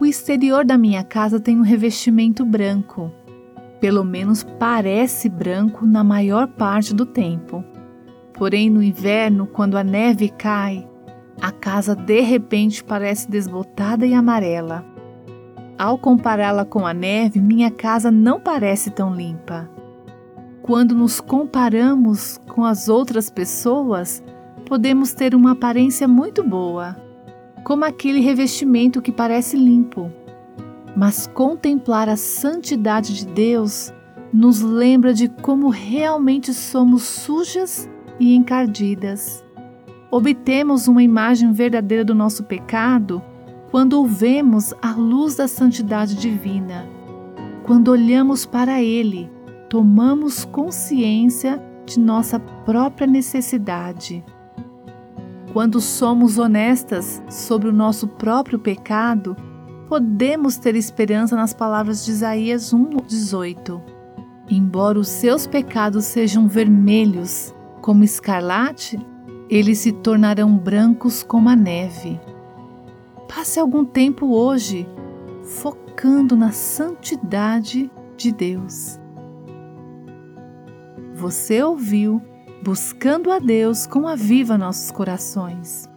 O exterior da minha casa tem um revestimento branco. Pelo menos parece branco na maior parte do tempo. Porém, no inverno, quando a neve cai, a casa de repente parece desbotada e amarela. Ao compará-la com a neve, minha casa não parece tão limpa. Quando nos comparamos com as outras pessoas, podemos ter uma aparência muito boa como aquele revestimento que parece limpo. Mas contemplar a santidade de Deus nos lembra de como realmente somos sujas e encardidas. Obtemos uma imagem verdadeira do nosso pecado quando ouvemos a luz da santidade divina. Quando olhamos para Ele, tomamos consciência de nossa própria necessidade. Quando somos honestas sobre o nosso próprio pecado, podemos ter esperança nas palavras de Isaías 1,18. Embora os seus pecados sejam vermelhos como escarlate, eles se tornarão brancos como a neve. Passe algum tempo hoje focando na santidade de Deus. Você ouviu Buscando a Deus com a viva nossos corações.